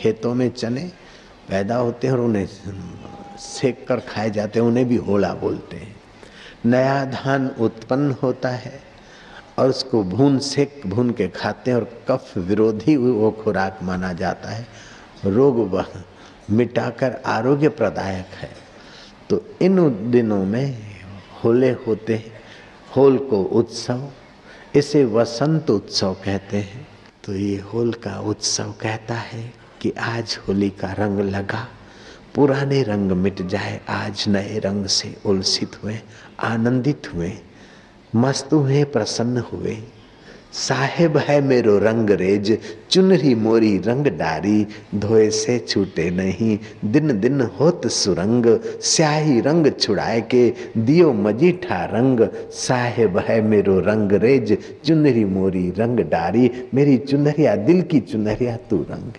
खेतों में चने पैदा होते हैं और उन्हें सेक कर खाए जाते हैं, उन्हें भी होला बोलते हैं। नया धान उत्पन्न होता है और उसको भून, सेक भून के खाते हैं और कफ विरोधी वो खुराक माना जाता है। रोग मिटाकर आरोग्य प्रदायक है। तो इन दिनों में होले होते हैं, होल को उत्सव, इसे वसंत उत्सव कहते हैं। तो ये होल का उत्सव कहता है। कि आज होली का रंग लगा, पुराने रंग मिट जाए, आज नए रंग से उल्सित हुए, आनंदित हुए, मस्त हुए, प्रसन्न हुए। साहेब है मेरो रंग रेज, चुनरी मोरी रंग डारी, धोए से छूटे नहीं, दिन दिन होत सुरंग, स्याही रंग छुड़ाए के, दियो मजीठा रंग। साहेब है मेरो रंग रेज, चुनरी मोरी रंग डारी, मेरी चुनरिया, दिल की चुनरिया तू रंग।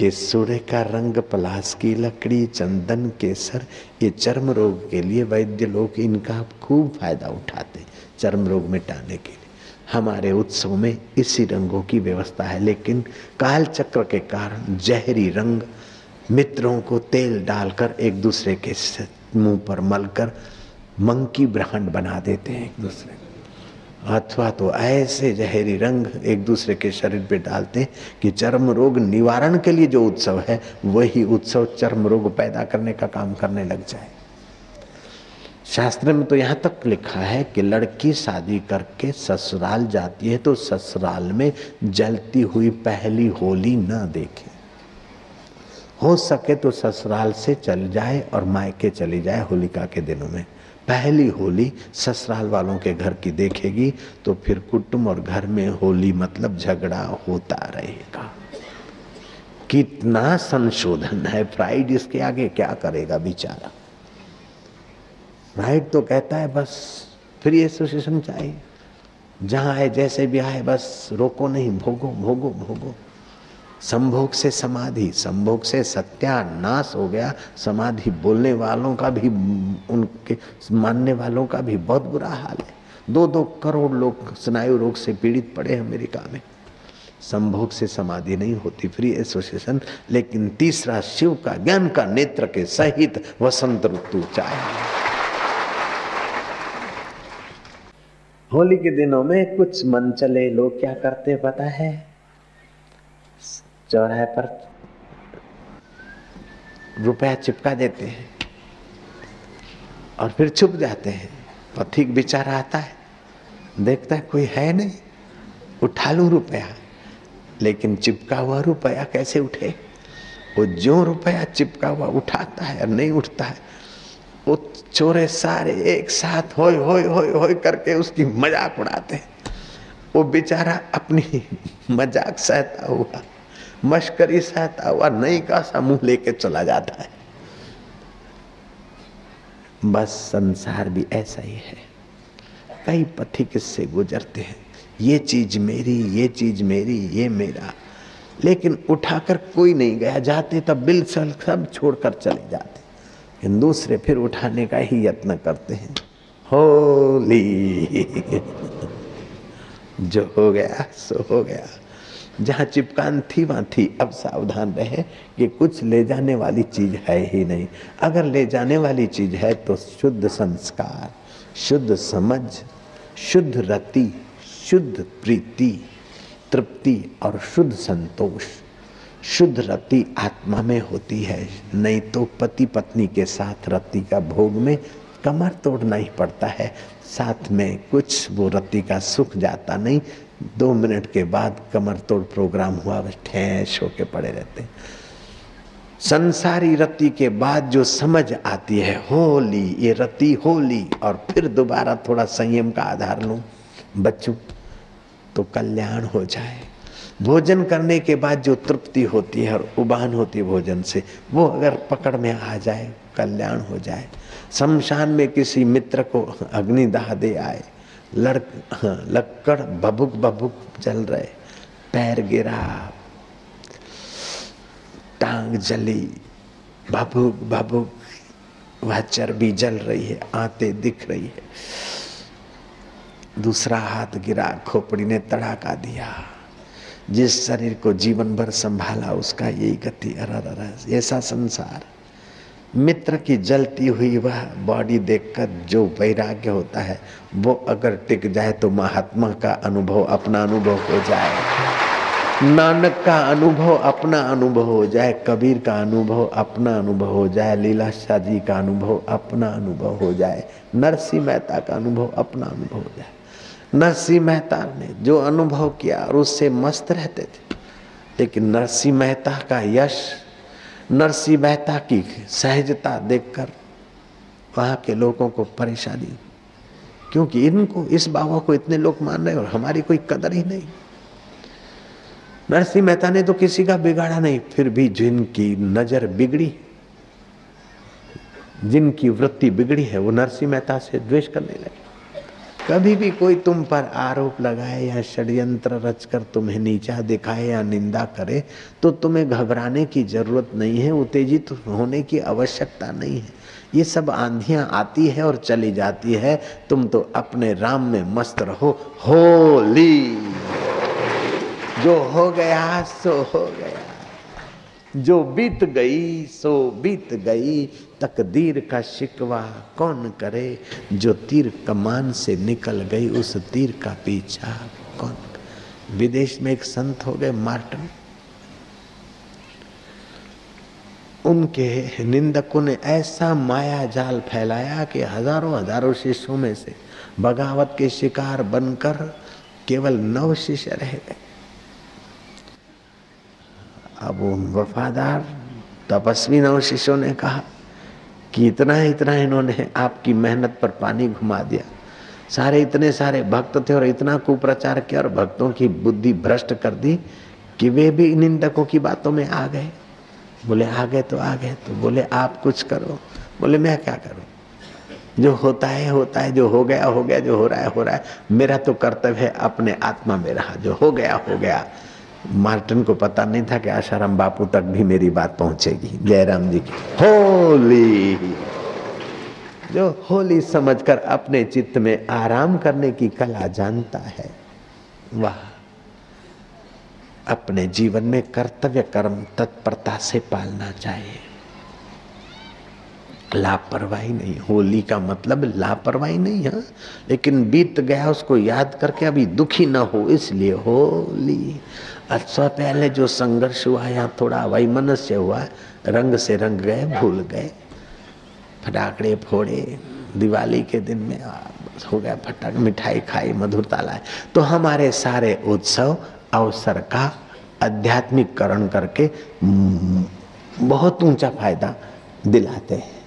के सूर्य का रंग पलास की लकड़ी, चंदन, केसर, ये चर्म रोग के लिए वैद्य लोग इनका खूब फ़ायदा उठाते चर्म रोग मिटाने के लिए। हमारे उत्सव में इसी रंगों की व्यवस्था है, लेकिन काल चक्र के कारण जहरी रंग, मित्रों को तेल डालकर एक दूसरे के मुँह पर मलकर, मंकी ब्रह्मांड बना देते हैं एक दूसरे को। अथवा तो ऐसे जहरी रंग एक दूसरे के शरीर पे डालते कि चर्म रोग निवारण के लिए जो उत्सव है, वही उत्सव चर्म रोग पैदा करने का काम करने लग जाए। शास्त्र में तो यहाँ तक लिखा है कि लड़की शादी करके ससुराल जाती है तो ससुराल में जलती हुई पहली होली न देखे। हो सके तो ससुराल से चल जाए और मायके चली जाए होलिका के दिनों में। पहली होली ससुराल वालों के घर की देखेगी तो फिर कुटुंब और घर में होली मतलब झगड़ा होता रहेगा। कितना संशोधन है फ्राइड इसके आगे क्या करेगा बेचारा? फ्राइड तो कहता है बस, फ्री एसोसिएशन चाहिए। जहाँ है जैसे भी आए, बस रोको नहीं, भोगो भोगो भोगो। संभोग से समाधि, संभोग से सत्यानाश हो गया, समाधि बोलने वालों का भी, उनके मानने वालों का भी बहुत बुरा हाल है। दो दो करोड़ लोग स्नायु रोग से पीड़ित पड़े हैं अमेरिका में। संभोग से समाधि नहीं होती फ्री एसोसिएशन लेकिन तीसरा शिव का, ज्ञान का नेत्र के सहित वसंत ऋतु चाहिए होली के दिनों में कुछ मन चले, लोग क्या करते पता है? चौराहे पर रुपया चिपका देते हैं और फिर छुप जाते हैं पथिक बेचारा आता है, देखता है कोई है नहीं, उठा लू रुपया। लेकिन चिपका हुआ रुपया कैसे उठे? वो जो रुपया चिपका हुआ उठाता है और नहीं उठता है, वो चोरे सारे एक साथ होय होय होय होय करके उसकी मज़ाक उड़ाते हैं। वो बेचारा अपनी मज़ाक सहता हुआ मश्करी सहता हुआ नहीं का सा मुँह लेके चला जाता है। बस संसार भी ऐसा ही है। कई पथिक इससे गुजरते हैं? ये चीज़ मेरी, ये चीज़ मेरी, ये मेरा। लेकिन उठाकर कोई नहीं गया। जाते तब बिल सल सब छोड़कर चले जाते। लेकिन दूसरे फिर उठाने का ही यत्न करते हैं। होली। जो हो गया, सो हो गया। जहाँ चिपकान थी, वहाँ थी। अब सावधान रहे कि कुछ ले जाने वाली चीज़ है ही नहीं। अगर ले जाने वाली चीज़ है तो शुद्ध संस्कार, शुद्ध समझ, शुद्ध रति, शुद्ध प्रीति, तृप्ति और शुद्ध संतोष। शुद्ध रति आत्मा में होती है, नहीं तो पति पत्नी के साथ रति का भोग में कमर तोड़ना ही पड़ता है। साथ में कुछ वो रति का सुख जाता नहीं दो मिनट के बाद कमर तोड़ प्रोग्राम हुआ, बस ठैश होके पड़े रहते संसारी रति के बाद जो समझ आती है, होली, ये रति होली, और फिर दोबारा थोड़ा संयम का आधार लूँ, बच्चों तो कल्याण हो जाए। भोजन करने के बाद जो तृप्ति होती है और उबान होती है भोजन से, वो अगर पकड़ में आ जाए, कल्याण हो जाए। शमशान में किसी मित्र को अग्निदाह दे आए लड़ हाँ, लक्कड़ बबुक बबुक चल रहे पैर गिरा टांग जली बबुक बबुक वह चर्बी जल रही है आते दिख रही है। दूसरा हाथ गिरा खोपड़ी ने तड़ाका दिया। जिस शरीर को जीवन भर संभाला उसका यही गति अर ऐसा संसार। मित्र की जलती हुई वह बॉडी देखकर जो वैराग्य होता है, वो अगर टिक जाए तो महात्मा का अनुभव, अपना अनुभव हो जाए। नानक का अनुभव, अपना अनुभव हो जाए। कबीर का अनुभव, अपना अनुभव हो जाए। लीला शाह जी का अनुभव, अपना अनुभव हो जाए। नरसिंह मेहता का अनुभव, अपना अनुभव हो जाए। नरसिंह मेहता ने जो अनुभव किया और उससे मस्त रहते थे, लेकिन नरसिंह मेहता का यश नरसिंह मेहता की सहजता देखकर वहाँ के लोगों को परेशानी क्योंकि इनको, इस बाबा को इतने लोग मान रहे और हमारी कोई कदर ही नहीं। नरसिंह मेहता ने तो किसी का बिगाड़ा नहीं, फिर भी जिनकी नज़र बिगड़ी, जिनकी वृत्ति बिगड़ी है, वो नरसिंह मेहता से द्वेष करने लगे। कभी भी कोई तुम पर आरोप लगाए या षड्यंत्र रचकर तुम्हें नीचा दिखाए या निंदा करे तो तुम्हें घबराने की ज़रूरत नहीं है, उत्तेजित होने की आवश्यकता नहीं है। ये सब आंधियाँ आती है और चली जाती है। तुम तो अपने राम में मस्त रहो। होली! जो हो गया, सो हो गया। जो बीत गई, सो बीत गई। तकदीर का शिकवा कौन करे? जो तीर कमान से निकल गई, उस तीर का पीछा कौन? विदेश में एक संत हो गए, मार्टन। उनके निंदकों ने ऐसा माया जाल फैलाया कि हज़ारों हज़ारों शिष्यों में से बगावत के शिकार बनकर केवल नव शिष्य रह गए। अब वफादार तपस्वी नव शिष्यों ने कहा कि इतना इतना इन्होंने आपकी मेहनत पर पानी घुमा दिया। सारे इतने सारे भक्त थे और इतना कुप्रचार किया और भक्तों की बुद्धि भ्रष्ट कर दी कि वे भी निंदकों की बातों में आ गए। बोले, आ गए तो आ गए तो बोले, आप कुछ करो। बोले, मैं क्या करूँ? जो होता है होता है, जो हो गया हो गया, जो हो रहा है, हो रहा है। मेरा तो कर्तव्य है अपने आत्मा में रहा, जो हो गया हो गया। मार्टिन को पता नहीं था कि आशाराम बापू तक भी मेरी बात पहुंचेगी। जयराम जी की, होली! जो होली समझकर अपने चित्त में आराम करने की कला जानता है, वह अपने जीवन में कर्तव्य कर्म तत्परता से पालना चाहिए लापरवाही नहीं, होली का मतलब लापरवाही नहीं, है? लेकिन बीत गया उसको याद करके अभी दुखी ना हो, इसलिए होली। अच्छा पहले जो संघर्ष हुआ या थोड़ा वैमनस्य हुआ, रंग से रंग गए, भूल गए। फटाकड़े फोड़े, दिवाली के दिन में हो गया फटाक, मिठाई खाई, मधुरता लाए। तो हमारे सारे उत्सव, अवसर का आध्यात्मिककरण करके बहुत ऊँचा फ़ायदा दिलाते हैं।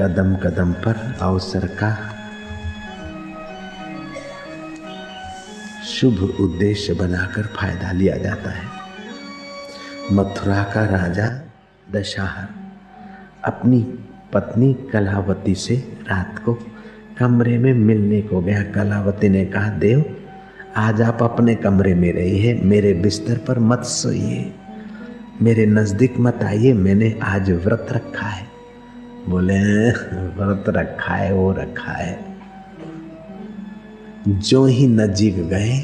कदम कदम पर अवसर का शुभ उद्देश्य बनाकर फ़ायदा लिया जाता है। मथुरा का राजा दशाहर अपनी पत्नी कलावती से रात को कमरे में मिलने को गया। कलावती ने कहा, देव, आज आप अपने कमरे में रहिए मेरे बिस्तर पर मत सोइए, मेरे नज़दीक मत आइए, मैंने आज व्रत रखा है। बोले, व्रत रखा है, वो रखा है। जो ही नजीक गए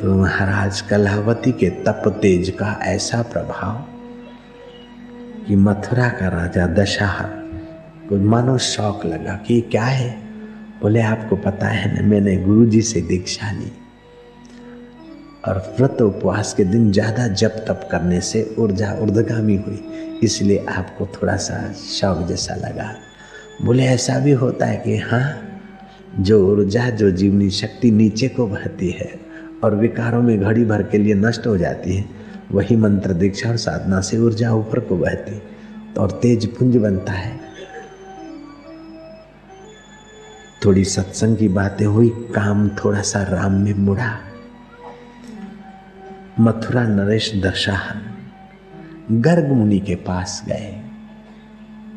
तो महाराज कलावती के तप तेज का ऐसा प्रभाव कि मथुरा का राजा दशहर को मानो शौक लगा कि क्या है? बोले, आपको पता है ना, मैंने गुरु जी से दीक्षा ली। और व्रत उपवास के दिन ज़्यादा जप तप करने से ऊर्जा ऊर्धगामी हुई। इसलिए आपको थोड़ा सा शौक जैसा लगा। बोले, ऐसा भी होता है कि हाँ जो ऊर्जा, जो जीवनी शक्ति नीचे को बहती है और विकारों में घड़ी भर के लिए नष्ट हो जाती है, वही मंत्र दीक्षा और साधना से ऊर्जा ऊपर को बहती और तेज पुंज बनता है। थोड़ी सत्संग की बातें हुई, काम थोड़ा सा राम में मुड़ा। मथुरा नरेश दशाहन गर्ग मुनि के पास गए।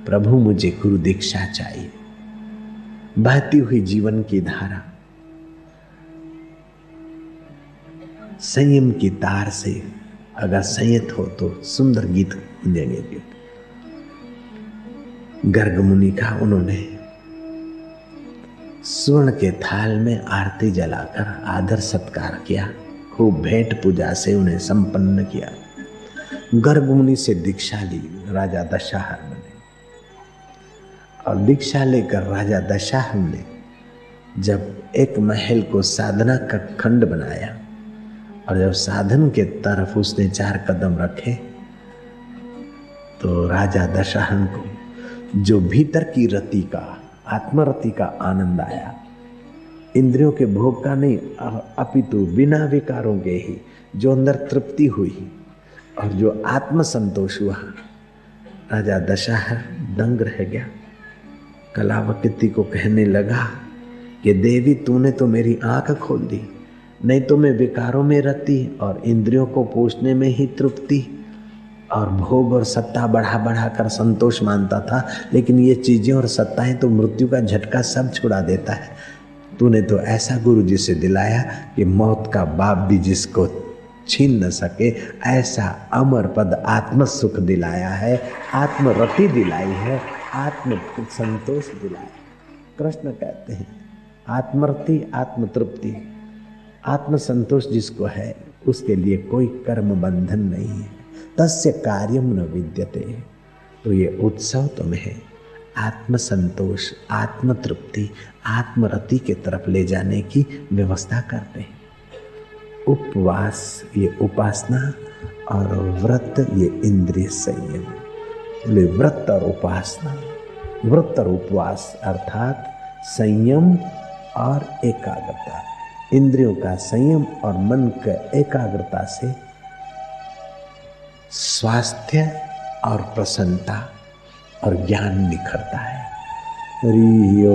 प्रभु मुझे गुरु दीक्षा चाहिए। बहती हुई जीवन की धारा, संयम की तार से अगर संयत हो तो सुंदर गीत गूंजेंगे गर्ग मुनि का उन्होंने स्वर्ण के थाल में आरती जलाकर आदर सत्कार किया। खूब भेंट पूजा से उन्हें संपन्न किया। गर्ग मुनि से दीक्षा ली, राजा दशाहर बने और दीक्षा लेकर राजा दशाहर ने जब एक महल को साधना का खंड बनाया और जब साधन के तरफ़ उसने चार कदम रखे तो राजा दशहन को जो भीतर की रति का, आत्मरति का आनंद आया। इंद्रियों के भोग का नहीं अपितु बिना विकारों के ही जो अंदर तृप्ति हुई और जो आत्म संतोष हुआ। राजा दशहर दंग रह गया। कलावकृति को कहने लगा कि देवी, तूने तो मेरी आँख खोल दी, नहीं तो मैं विकारों में रहती और इंद्रियों को पोषने में ही तृप्ति और भोग और सत्ता बढ़ा बढ़ा कर संतोष मानता था, लेकिन ये चीज़ें और सत्ताएँ तो मृत्यु का झटका सब छुड़ा देता है। तूने तो ऐसा गुरु जी से दिलाया कि मौत का बाप भी जिसको छीन न सके, ऐसा अमर पद आत्म सुख दिलाया है, आत्मरति दिलाई है आत्म संतोष दिलाया कृष्ण कहते हैं, आत्मरति आत्म तृप्ति आत्म संतोष जिसको है, उसके लिए कोई कर्म बंधन नहीं है, तस्य कार्यम न विद्यते। तो ये उत्सव तुम्हें आत्म संतोष आत्म आत्मरति के तरफ़ ले जाने की व्यवस्था करते हैं। उपवास ये उपासना और व्रत ये इंद्रिय संयम। बोले, व्रत और उपासना। व्रत और उपवास अर्थात संयम और एकाग्रता। इंद्रियों का संयम और मन का एकाग्रता से स्वास्थ्य और प्रसन्नता और ज्ञान निखरता है। हरिओ